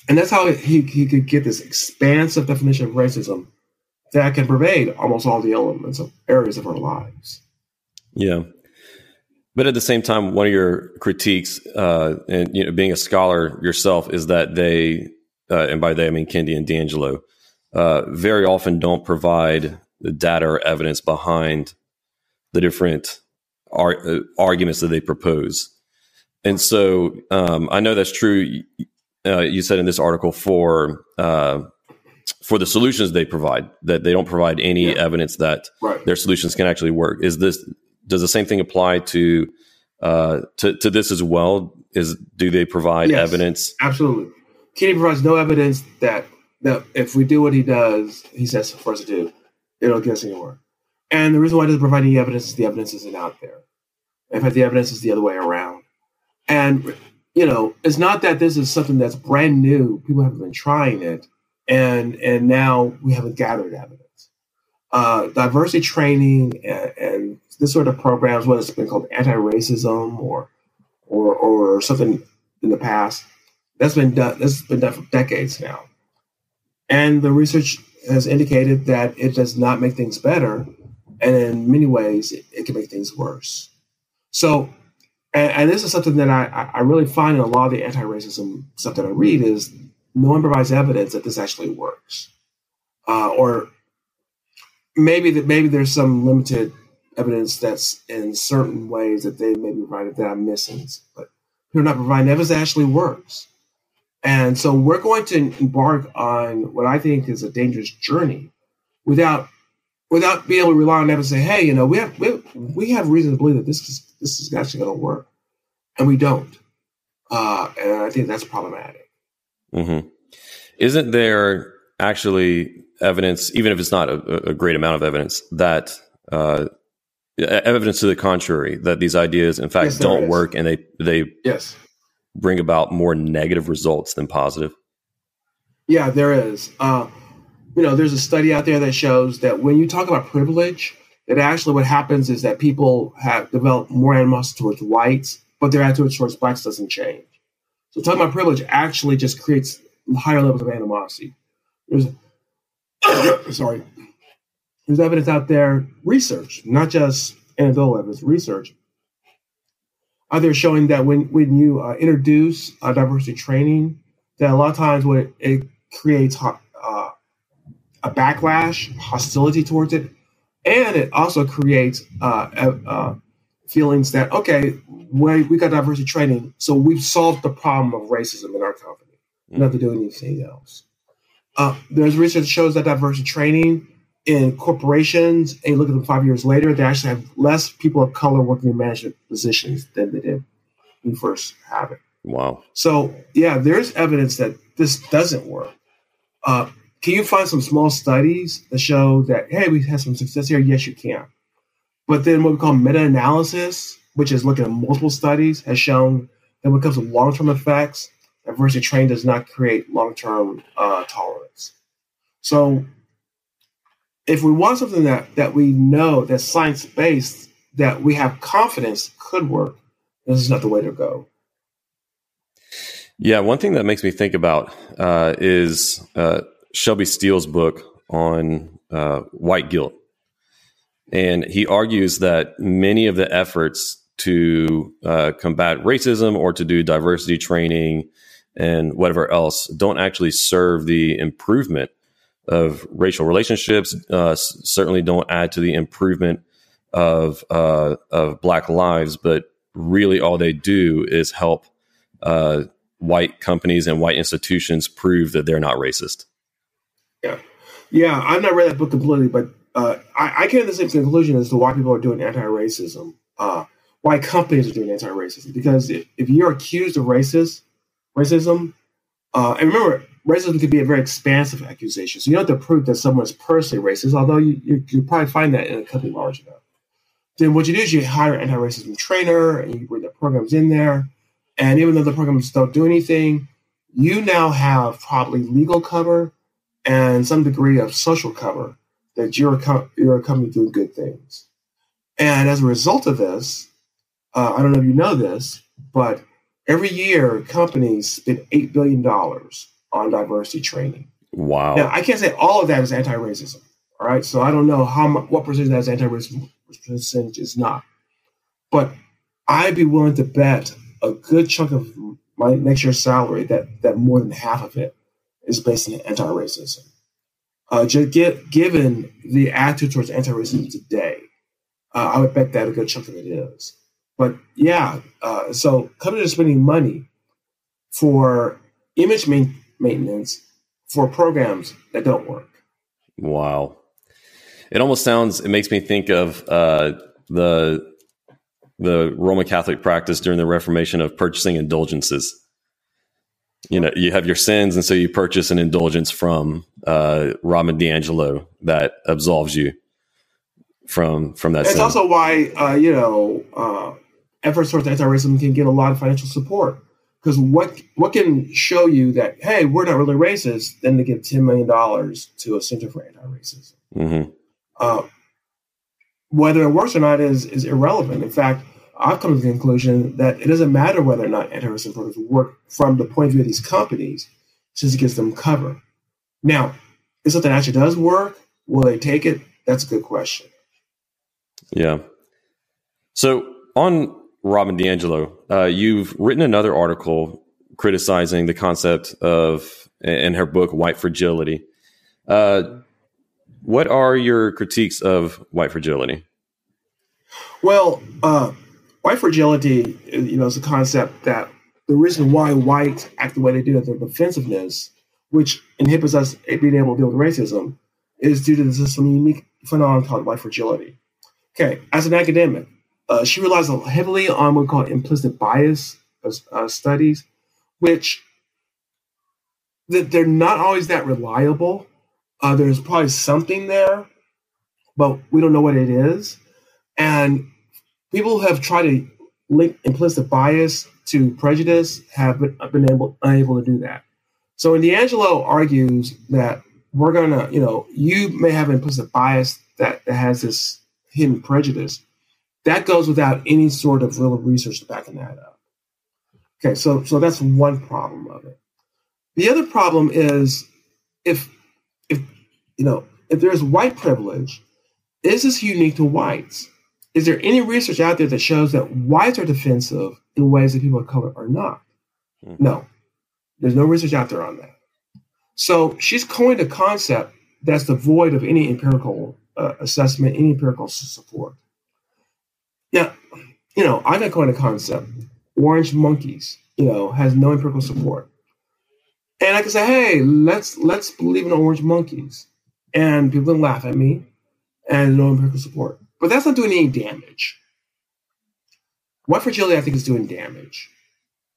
and that's how he, he could get this expansive definition of racism that can pervade almost all the elements of areas of our lives. Yeah. But at the same time, one of your critiques, uh, and you know, being a scholar yourself, is that they, uh, and by they I mean Kendi and DiAngelo, uh, very often don't provide the data or evidence behind the different ar- uh, arguments that they propose. And so um, I know that's true. Uh, you said in this article for uh, for the solutions they provide that they don't provide any yeah. evidence that right. their solutions can actually work. Is this does the same thing apply to uh, to, to this as well? Is do they provide yes, evidence? Absolutely. Kendi provides no evidence that that if we do what he does, he says for us to do, it'll get us anywhere. And the reason why it doesn't provide any evidence is the evidence isn't out there. In fact, the evidence is the other way around. And you know, it's not that this is something that's brand new. People haven't been trying it, and and now we haven't gathered evidence. Uh, diversity training and, and, this sort of programs, whether it's been called anti-racism or or or something in the past, that's been done. Has been done for decades now, and the research has indicated that it does not make things better, and in many ways, it, it can make things worse. So and, and, this is something that I, I really find in a lot of the anti-racism stuff that I read is no one provides evidence that this actually works, uh, or maybe that maybe there's some limited evidence that's in certain ways that they maybe provided that I'm missing, but they're not providing evidence that actually works. And so we're going to embark on what I think is a dangerous journey without without being able to rely on evidence and say, hey, you know, we have we have, we have reason to believe that this is this is actually going to work, and we don't. Uh, and I think that's problematic. Mm-hmm. Isn't there actually evidence, even if it's not a, a great amount of evidence, that uh, evidence to the contrary that these ideas, in fact, yes, don't work, and they they yes bring about more negative results than positive? Yeah, there is. Uh, you know, there's a study out there that shows that when you talk about privilege, that actually what happens is that people have developed more animosity towards whites, but their attitude towards blacks doesn't change. So talking about privilege actually just creates higher levels of animosity. There's sorry, there's evidence out there, research, not just anecdotal evidence, research out there showing that when when you uh, introduce uh, diversity training, that a lot of times what it, it creates a backlash, hostility towards it, and it also creates uh, uh, feelings that okay, we we got diversity training, so we've solved the problem of racism in our company. Mm-hmm. Not to do anything else. Uh, there's research that shows that diversity training in corporations, and you look at them five years later, they actually have less people of color working in management positions than they did when you first have it. Wow. So yeah, there's evidence that this doesn't work. Uh, can you find some small studies that show that hey, we had some success here? Yes, you can. But then what we call meta-analysis, which is looking at multiple studies, has shown that when it comes to long-term effects, diversity training does not create long-term uh, tolerance. So if we want something that that we know that's science based, that we have confidence could work, this is not the way to go. Yeah, one thing that makes me think about uh, is uh, Shelby Steele's book on uh, white guilt. And he argues that many of the efforts to uh, combat racism or to do diversity training and whatever else don't actually serve the improvement of racial relationships, uh, certainly don't add to the improvement of uh, of Black lives, but really all they do is help uh, white companies and white institutions prove that they're not racist. Yeah. I've not read that book completely, but uh, I, I, came to the same conclusion as to why people are doing anti-racism. Uh, why companies are doing anti-racism? Because if, if you're accused of racist racism, uh, and remember, racism can be a very expansive accusation. So you don't have to prove that someone is personally racist, although you, you, you probably find that in a company large enough. Then what you do is you hire an anti-racism trainer and you bring the programs in there. And even though the programs don't do anything, you now have probably legal cover and some degree of social cover that you're a, you're company doing good things. And as a result of this, uh, I don't know if you know this, but every year companies spend $8 billion on diversity training. Wow. Now, I can't say all of that is anti racism. All right. So I don't know how much, what percentage that is anti racism, percentage is not. But I'd be willing to bet a good chunk of my next year's salary that, that more than half of it is based on anti racism. Uh, just get, given the attitude towards anti racism today, uh, I would bet that a good chunk of it is. But yeah, uh, so companies are spending money for image main, maintenance for programs that don't work. Wow. It almost sounds, it makes me think of uh, the the Roman Catholic practice during the Reformation of purchasing indulgences. You know, you have your sins, and so you purchase an indulgence from uh, Robin DiAngelo that absolves you from from that. It's sin. also why uh, you know uh, efforts towards anti-racism can get a lot of financial support because what what can show you that hey we're not really racist than to give ten million dollars to a center for anti-racism. Mm-hmm. Uh, whether it works or not is is irrelevant. In fact, I've come to the conclusion that it doesn't matter whether or not anti-racism programs work from the point of view of these companies, since it gives them cover. Now, if something actually does work, will they take it? That's a good question. Yeah. So on Robin DiAngelo, uh, you've written another article criticizing the concept of, in her book, white fragility. Uh, what are your critiques of white fragility? Well, uh, white fragility, you know, is a concept that the reason why whites act the way they do their defensiveness, which inhibits us being able to deal with racism, is due to this unique phenomenon called white fragility. Okay, as an academic, uh, she relies heavily on what we call implicit bias uh, studies, which that they're not always that reliable. Uh, there's probably something there, but we don't know what it is. And people who have tried to link implicit bias to prejudice have been, been able unable to do that. So when DiAngelo argues that we're gonna, you know, you may have implicit bias that, that has this hidden prejudice, that goes without any sort of real research backing that up. Okay, so so that's one problem of it. The other problem is if if you know if there's white privilege, is this unique to whites? Is there any research out there that shows that whites are defensive in ways that people of color are not? Mm-hmm. No, there's no research out there on that. So she's coined a concept that's devoid of any empirical uh, assessment, any empirical support. Now, you know, I got coined a concept, orange monkeys, you know, has no empirical support. And I can say, hey, let's let's believe in orange monkeys. And people can laugh at me and no empirical support. But that's not doing any damage. White fragility, I think, is doing damage.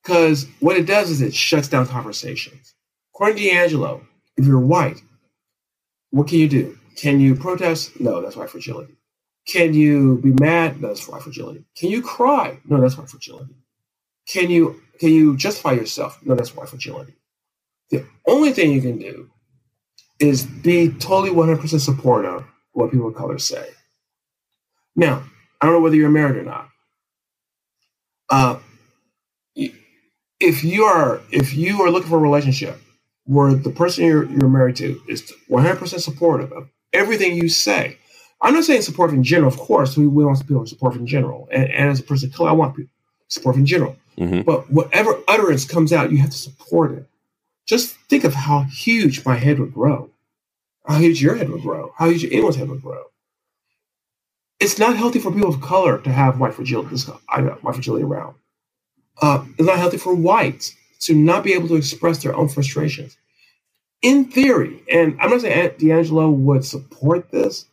Because what it does is it shuts down conversations. According to DiAngelo, if you're white, what can you do? Can you protest? No, that's white fragility. Can you be mad? No, that's white fragility. Can you cry? No, that's white fragility. Can you can you justify yourself? No, that's white fragility. The only thing you can do is be totally 100% supportive of what people of color say. Now, I don't know whether you're married or not. Uh, if you are if you are looking for a relationship where the person you're, you're married to is 100% supportive of everything you say, I'm not saying support in general. Of course, we, we want people to support in general, and, and as a person of color, I want people support in general. Mm-hmm. But whatever utterance comes out, you have to support it. Just think of how huge my head would grow, how huge your head would grow, how huge anyone's head would grow. It's not healthy for people of color to have white fragility, white fragility around. Uh, it's not healthy for whites to not be able to express their own frustrations. In theory, and I'm not saying DiAngelo would support this,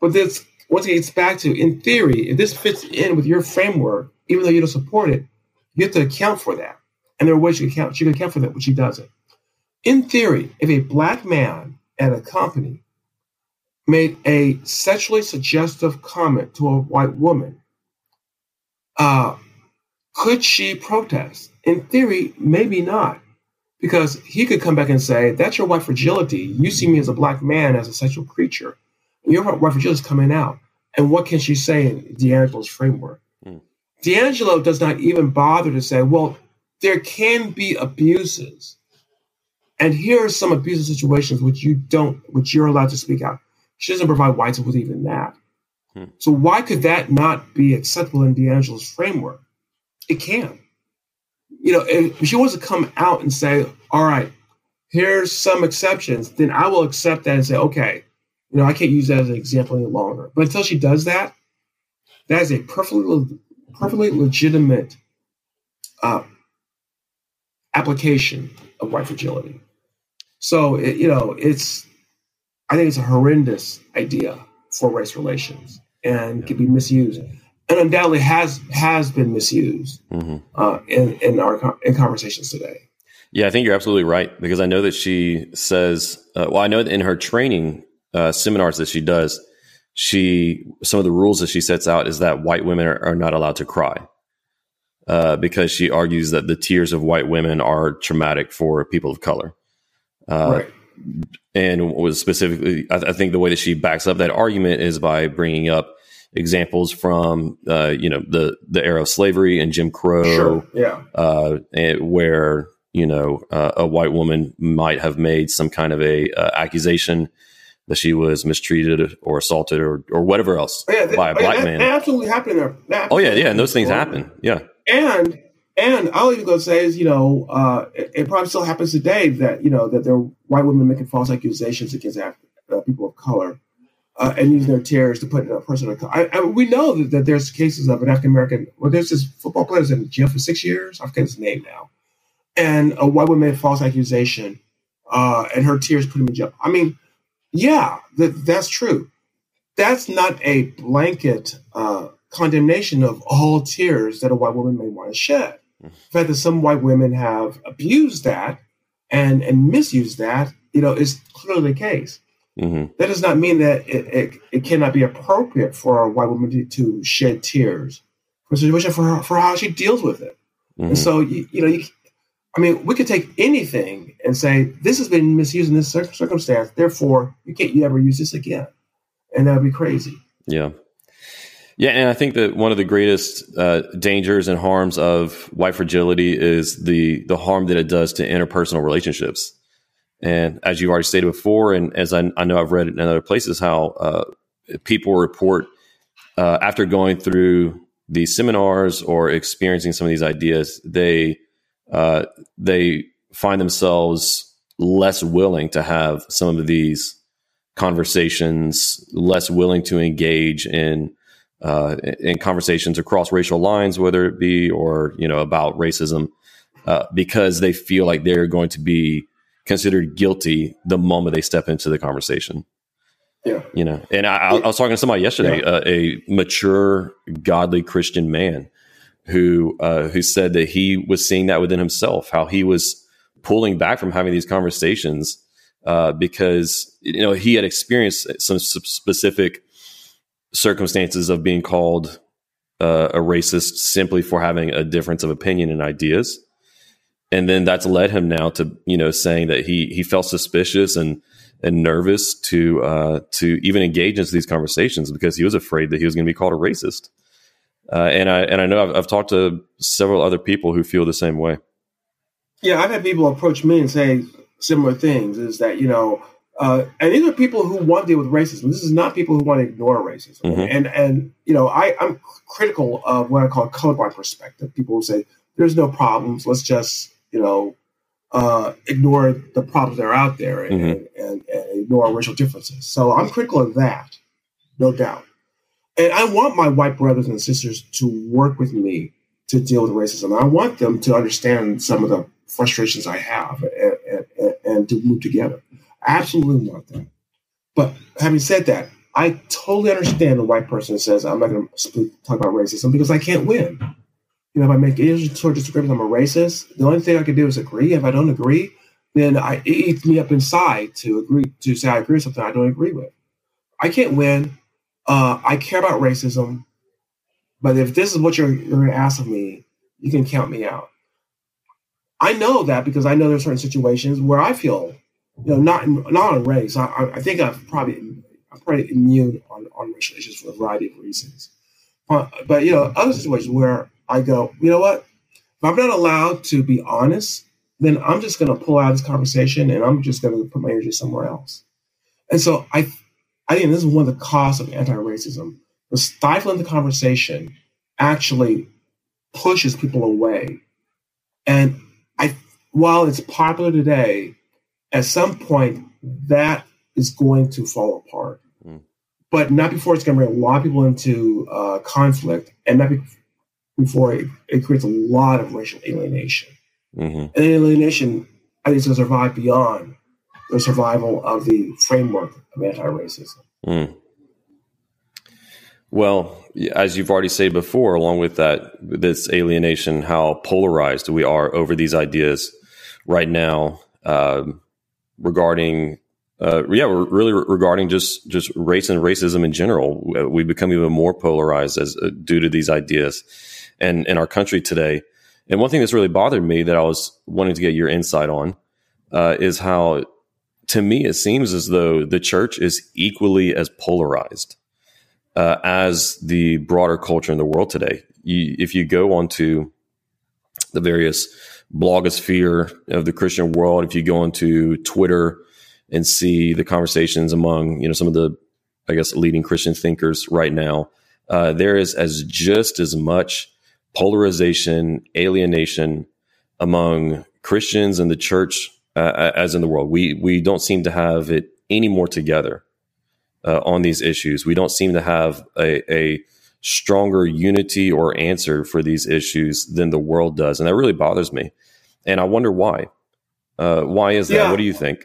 but this once it gets back to in theory, if this fits in with your framework, even though you don't support it, you have to account for that. And there are ways you can account, you can account for that, but she doesn't. In theory, if a black man at a company made a sexually suggestive comment to a white woman, uh, could she protest? In theory, maybe not. Because he could come back and say, That's your white fragility. You see me as a black man, as a sexual creature. Your white fragility is coming out. And what can she say in DiAngelo's framework? Mm. DiAngelo does not even bother to say, Well, there can be abuses and here are some abusive situations which you don't, which you're allowed to speak out. She doesn't provide whites with even that. Hmm. So why could that not be acceptable in DiAngelo's framework? It can. You know, if she wants to come out and say, all right, here's some exceptions, then I will accept that and say, okay, you know, I can't use that as an example any longer. But until she does that, that is a perfectly, perfectly legitimate uh, application of white fragility. So, it, you know, it's, I think it's a horrendous idea for race relations and yeah. can be misused. And undoubtedly has has been misused mm-hmm. uh, in in our in conversations today. Yeah, I think you're absolutely right because I know that she says. Uh, well, I know that in her training uh, seminars that she does, she some of the rules that she sets out is that white women are, are not allowed to cry uh, because she argues that the tears of white women are traumatic for people of color. Uh, right. And was specifically, I, th- I, think the way that she backs up that argument is by bringing up examples from, uh, you know, the the era of slavery and Jim Crow, sure. yeah, uh, where you know uh, a white woman might have made some kind of a uh, accusation that she was mistreated or assaulted or or whatever else oh, yeah, by a oh, black that, man. That absolutely happened there. Absolutely oh yeah, yeah, and those things happen. Yeah, and and I'll even go say is, you know, uh, it, it, probably still happens today that, you know, that there are white women making false accusations against uh, people of color uh, and using their tears to put a person of color. I, I, we know that, that, there's cases of an African American, well, there's this football player that's in jail for six years. I forget his name now. And a white woman made a false accusation uh, and her tears put him in jail. I mean, yeah, that, that's true. That's not a blanket uh, condemnation of all tears that a white woman may want to shed. The fact that some white women have abused that and and misused that, you know, is clearly the case. Mm-hmm. That does not mean that it, it, it, cannot be appropriate for a white woman to, to, shed tears for situation for her, for how she deals with it. Mm-hmm. And so you, you know, you, I mean, we could take anything and say this has been misused in this circumstance. Therefore, you can't you ever use this again, and that would be crazy. Yeah. Yeah, and I think that one of the greatest uh, dangers and harms of white fragility is the the harm that it does to interpersonal relationships. And as you've already stated before, and as I, I know I've read in other places, how uh, people report uh, after going through these seminars or experiencing some of these ideas, they uh, they find themselves less willing to have some of these conversations, less willing to engage in uh, in conversations across racial lines, whether it be or you know about racism, uh, because they feel like they're going to be considered guilty the moment they step into the conversation. Yeah, you know, and I, I was talking to somebody yesterday, yeah. uh, a mature, godly Christian man who uh, who said that he was seeing that within himself, how he was pulling back from having these conversations uh, because you know he had experienced some specific circumstances of being called uh, a racist simply for having a difference of opinion and ideas. And then that's led him now to, you know, saying that he he felt suspicious and and nervous to uh, to even engage into these conversations because he was afraid that he was going to be called a racist. Uh, and I and I know I've, I've talked to several other people who feel the same way. Yeah, I've had people approach me and say similar things. Is that you know uh, and these are people who want to deal with racism. This is not people who want to ignore racism. Mm-hmm. And and you know, I, I'm critical of what I call colorblind perspective. People will say there's no problems. Let's just you know uh, ignore the problems that are out there and, mm-hmm. and, and, and ignore racial differences. So I'm critical of that, no doubt. And I want my white brothers and sisters to work with me to deal with racism. I want them to understand some of the frustrations I have and, and, and to move together absolutely want that. But having said that, I totally understand the white person says I'm not going to talk about racism because I can't win. You know, if I make any sort of disagreement, I'm a racist. The only thing I can do is agree. If I don't agree, then I, it eats me up inside to agree to say I agree with something I don't agree with. I can't win. Uh, I care about racism, but if this is what you're, you're going to ask of me, you can count me out. I know that because I know there's certain situations where I feel you know, not not on race. I, I think I've probably I'm probably immune on, on racial issues for a variety of reasons. But, you know, other situations where I go, you know what? If I'm not allowed to be honest, then I'm just going to pull out this conversation and I'm just going to put my energy somewhere else. And so I, I think this is one of the costs of anti-racism. The stifling the conversation actually pushes people away. And I, while it's popular today at some point that is going to fall apart. Mm. But not before it's going to bring a lot of people into uh, conflict, and not be- before it, it, creates a lot of racial alienation. Mm-hmm. And alienation, I think, is going to survive beyond the survival of the framework of anti-racism. Mm. Well, as you've already said before, along with that, this alienation, how polarized we are over these ideas right now. Um, regarding uh, yeah, really regarding just just race and racism in general. We become even more polarized as uh, due to these ideas, and in our country today. And one thing that's really bothered me that I was wanting to get your insight on uh, is how, to me, it seems as though the church is equally as polarized uh, as the broader culture in the world today. You, if you go onto the various blogosphere of the Christian world, if you go into Twitter and see the conversations among you know some of the I guess leading Christian thinkers right now, uh, there is as just as much polarization, alienation among Christians and the church uh, as in the world. We we don't seem to have it any more together uh, on these issues. We don't seem to have a, a stronger unity or answer for these issues than the world does. And that really bothers me. And I wonder why. Uh, why is that? Yeah. What do you think?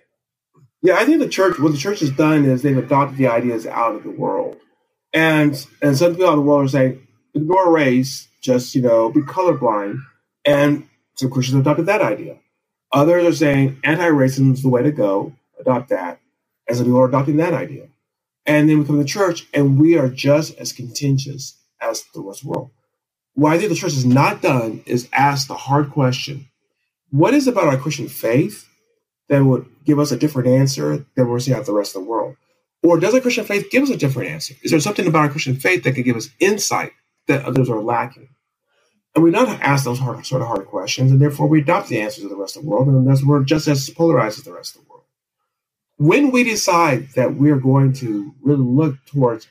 Yeah, I think the church, what the church has done is they've adopted the ideas out of the world. And and some people out of the world are saying, ignore race, just, you know, be colorblind. And some Christians adopted that idea. Others are saying anti-racism is the way to go, adopt that. And some people are adopting that idea. And then we come to church and we are just as contentious as the rest of the world. what I think the church has not done is ask the hard question what is about our Christian faith that would give us a different answer than we're seeing out the rest of the world? Or does our Christian faith give us a different answer? Is there something about our Christian faith that could give us insight that others are lacking? And we not ask those hard, sort of hard questions, and therefore we adopt the answers of the rest of the world, and thus we're just as polarized as the rest of the world. When we decide that we are going to really look towards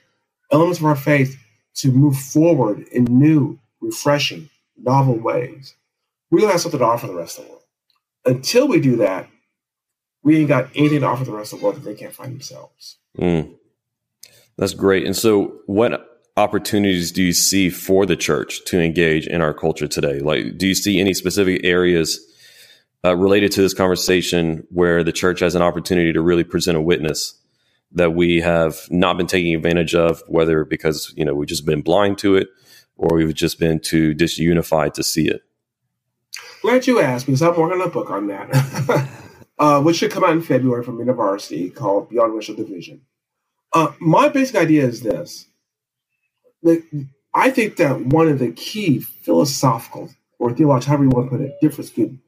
elements of our faith to move forward in new, refreshing, novel ways, we don't have something to offer the rest of the world. Until we do that, we ain't got anything to offer the rest of the world that they can't find themselves. Mm. That's great. And so, what opportunities do you see for the church to engage in our culture today? Like, do you see any specific areas uh, related to this conversation where the church has an opportunity to really present a witness that we have not been taking advantage of, whether because you know we've just been blind to it or we've just been too disunified to see it? Glad you asked because I'm working on a book on that, uh, which should come out in February from University called Beyond Racial Division. Uh, my basic idea is this. Like, I think that one of the key philosophical or theological, however you want to put it, difference between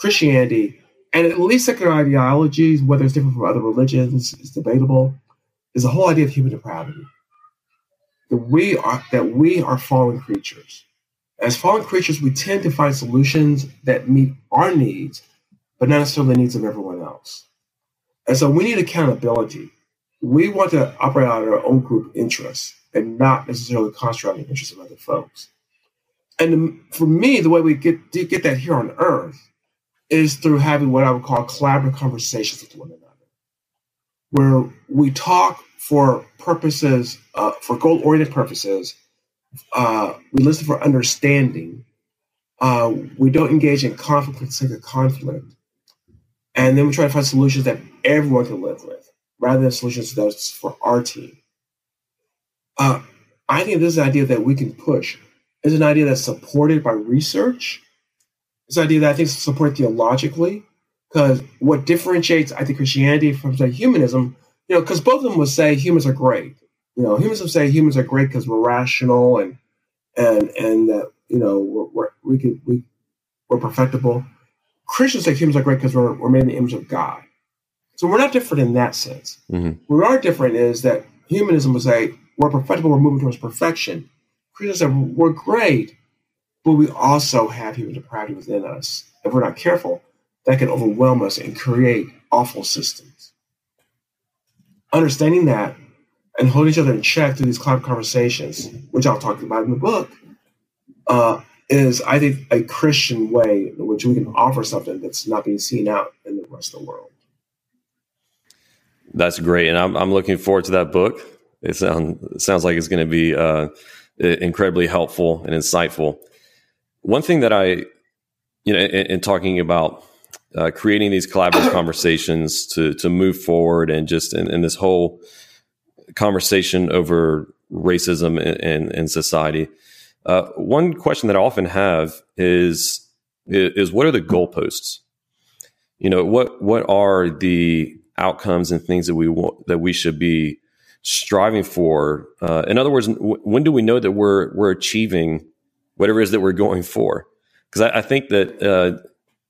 Christianity and at least secular ideologies, whether it's different from other religions, is debatable, is the whole idea of human depravity. That we are that we are fallen creatures as fallen creatures, we tend to find solutions that meet our needs, but not necessarily the needs of everyone else. And so we need accountability. We want to operate out of our own group interests and not necessarily concentrate on the interests of other folks. And for me, the way we get get that here on Earth is through having what I would call collaborative conversations with one another, where we talk for purposes, uh, for goal oriented purposes, uh, we listen for understanding. Uh, we don't engage in conflict for the sake of conflict. And then we try to find solutions that everyone can live with, rather than solutions that's for our team. Uh, I think this is an idea that we can push is an idea that's supported by research. An idea that I think is supported theologically, because what differentiates, I think, Christianity from say humanism, you know, because both of them would say humans are great. You know, humans would say humans are great because we're rational and and and that you know we're, we're, we can we we're perfectible. Christians say humans are great because we're, we're made in the image of God. So we're not different in that sense. Mm-hmm. We are different is that humanism would say we're perfectible, we're moving towards perfection. Christians say we're great, but we also have human depravity within us. If we're not careful, that can overwhelm us and create awful systems. Understanding that and hold each other in check through these cloud conversations, which I'll talk about in the book, uh, is I think a Christian way in which we can offer something that's not being seen out in the rest of the world. That's great, and I'm I'm looking forward to that book. It sounds it sounds like it's going to be uh, incredibly helpful and insightful. One thing that I, you know, in, in talking about uh, creating these collaborative conversations to to move forward and just in, in this whole conversation over racism in, in society. Uh, one question that I often have is is what are the goalposts? You know, what what are the outcomes and things that we want that we should be striving for? Uh, in other words, w- when do we know that we're we're achieving whatever it is that we're going for? Because I, I, think that uh,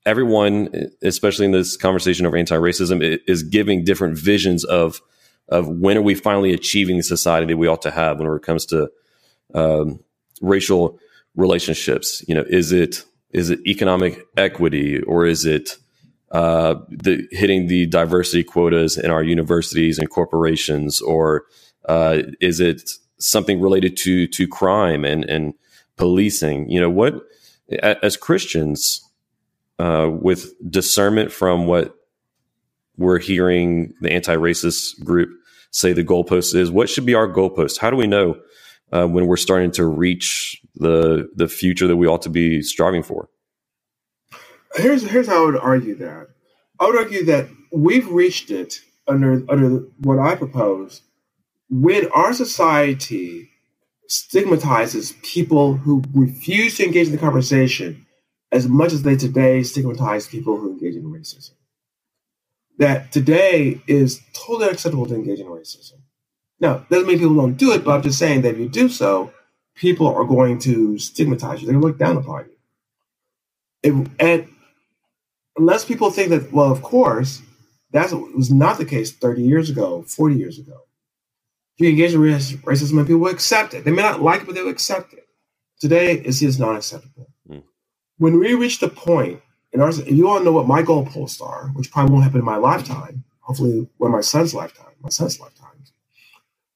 everyone, especially in this conversation over anti-racism, is giving different visions of of when are we finally achieving the society that we ought to have when it comes to um, racial relationships. You know, is it is it economic equity or is it uh, the hitting the diversity quotas in our universities and corporations, or uh, is it something related to to crime and and policing? You know, what as Christians uh, with discernment from what we're hearing the anti-racist group say the goalpost is. What should be our goalpost? How do we know uh, when we're starting to reach the the future that we ought to be striving for? Here's here's how I would argue that. I would argue that we've reached it under under what I propose when our society stigmatizes people who refuse to engage in the conversation as much as they today stigmatize people who engage in racism that today is totally acceptable to engage in racism. Now, doesn't mean people don't do it, but I'm just saying that if you do so, people are going to stigmatize you. They're going to look down upon you. It, and unless people think that, well, of course, that was not the case 30 years ago, 40 years ago. You engage in racism, and people will accept it. They may not like it, but they will accept it. Today, it is not acceptable. Mm. When we reach the and in if you all know what my goalposts are, which probably won't happen in my lifetime, hopefully, when my son's lifetime, my son's lifetime,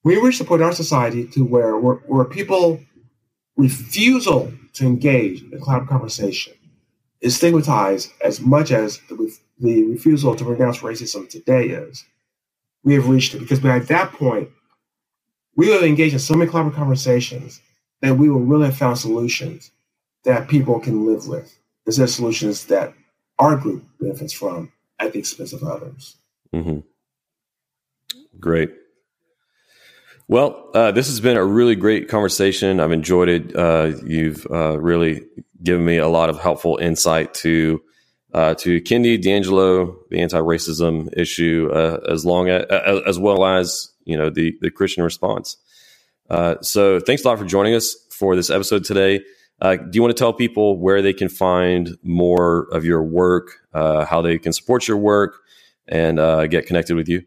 we reach the point in our society to where, where, where people refusal to engage in a cloud conversation is stigmatized as much as the, the refusal to renounce racism today is. We have reached it because by that point, we will engage in so many collaborative conversations that we will really have found solutions that people can live with instead of solutions that our group benefits from at the expense of others. Mm-hmm. Great. Well, uh, this has been a really great conversation. I've enjoyed it. Uh, you've uh, really given me a lot of helpful insight to uh, to Kendi DiAngelo, the anti-racism issue, uh, as long as, as well as you know the the Christian response. Uh, so, thanks a lot for joining us for this episode today. do you want to tell people where they can find more of your work, how they can support your work, and get connected with you?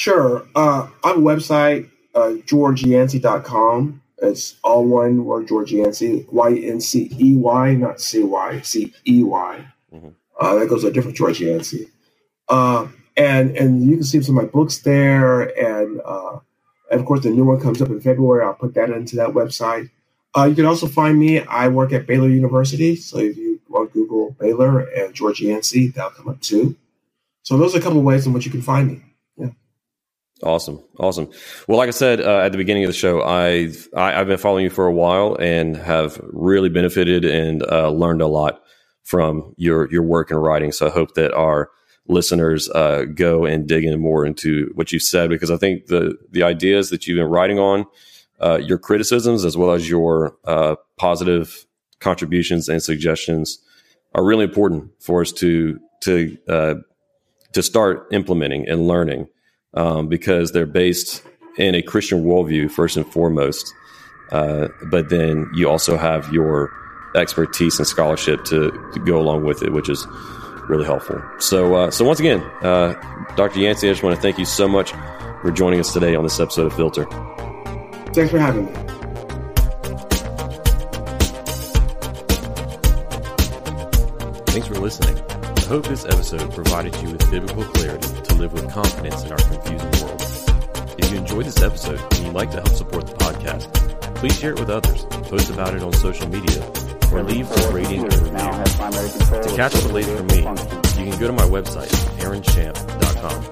Sure. Uh, I have a website, uh, georgeyancey.com. It's all one word, Georgiancy, Y N C E Y, not C Y, C E Y. Mm-hmm. Uh, that goes to a different George Yancey. Uh, and and you can see some of my books there. And, uh, and of course, the new one comes up in February. I'll put that into that website. Uh, you can also find me. I work at Baylor University. So if you want Google Baylor and George Yancey, that'll come up too. So those are a couple of ways in which you can find me. Yeah. Awesome, awesome. Well, like I said uh, at the beginning of the show, I've I, have been following you for a while and have really benefited and uh, learned a lot from your your work and writing. So I hope that our listeners uh, go and dig in more into what you said because I think the the ideas that you've been writing on, uh, your criticisms as well as your uh, positive contributions and suggestions are really important for us to to uh, to start implementing and learning um, because they're based in a Christian worldview first and foremost. Uh, but then you also have your expertise and scholarship to, to, go along with it, which is really helpful. So, uh, so once again, uh, Dr. Yancey, I just want to thank you so much for joining us today on this episode of Filter. Thanks for having me. Thanks for listening. I hope this episode provided you with biblical clarity to live with confidence in our confusing world. If you enjoyed this episode and you'd like to help support the podcast, please share it with others, post about it on social media, or leave a rating and review. To catch the latest from me, you can go to my website, aaronchamp.com.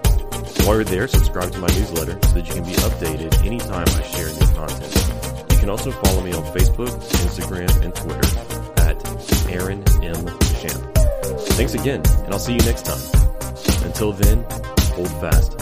While you're there, subscribe to my newsletter so that you can be updated anytime I share new content. You can also follow me on Facebook, Instagram, and Twitter at Aaron M. Champ. Thanks again, and I'll see you next time. Until then, hold fast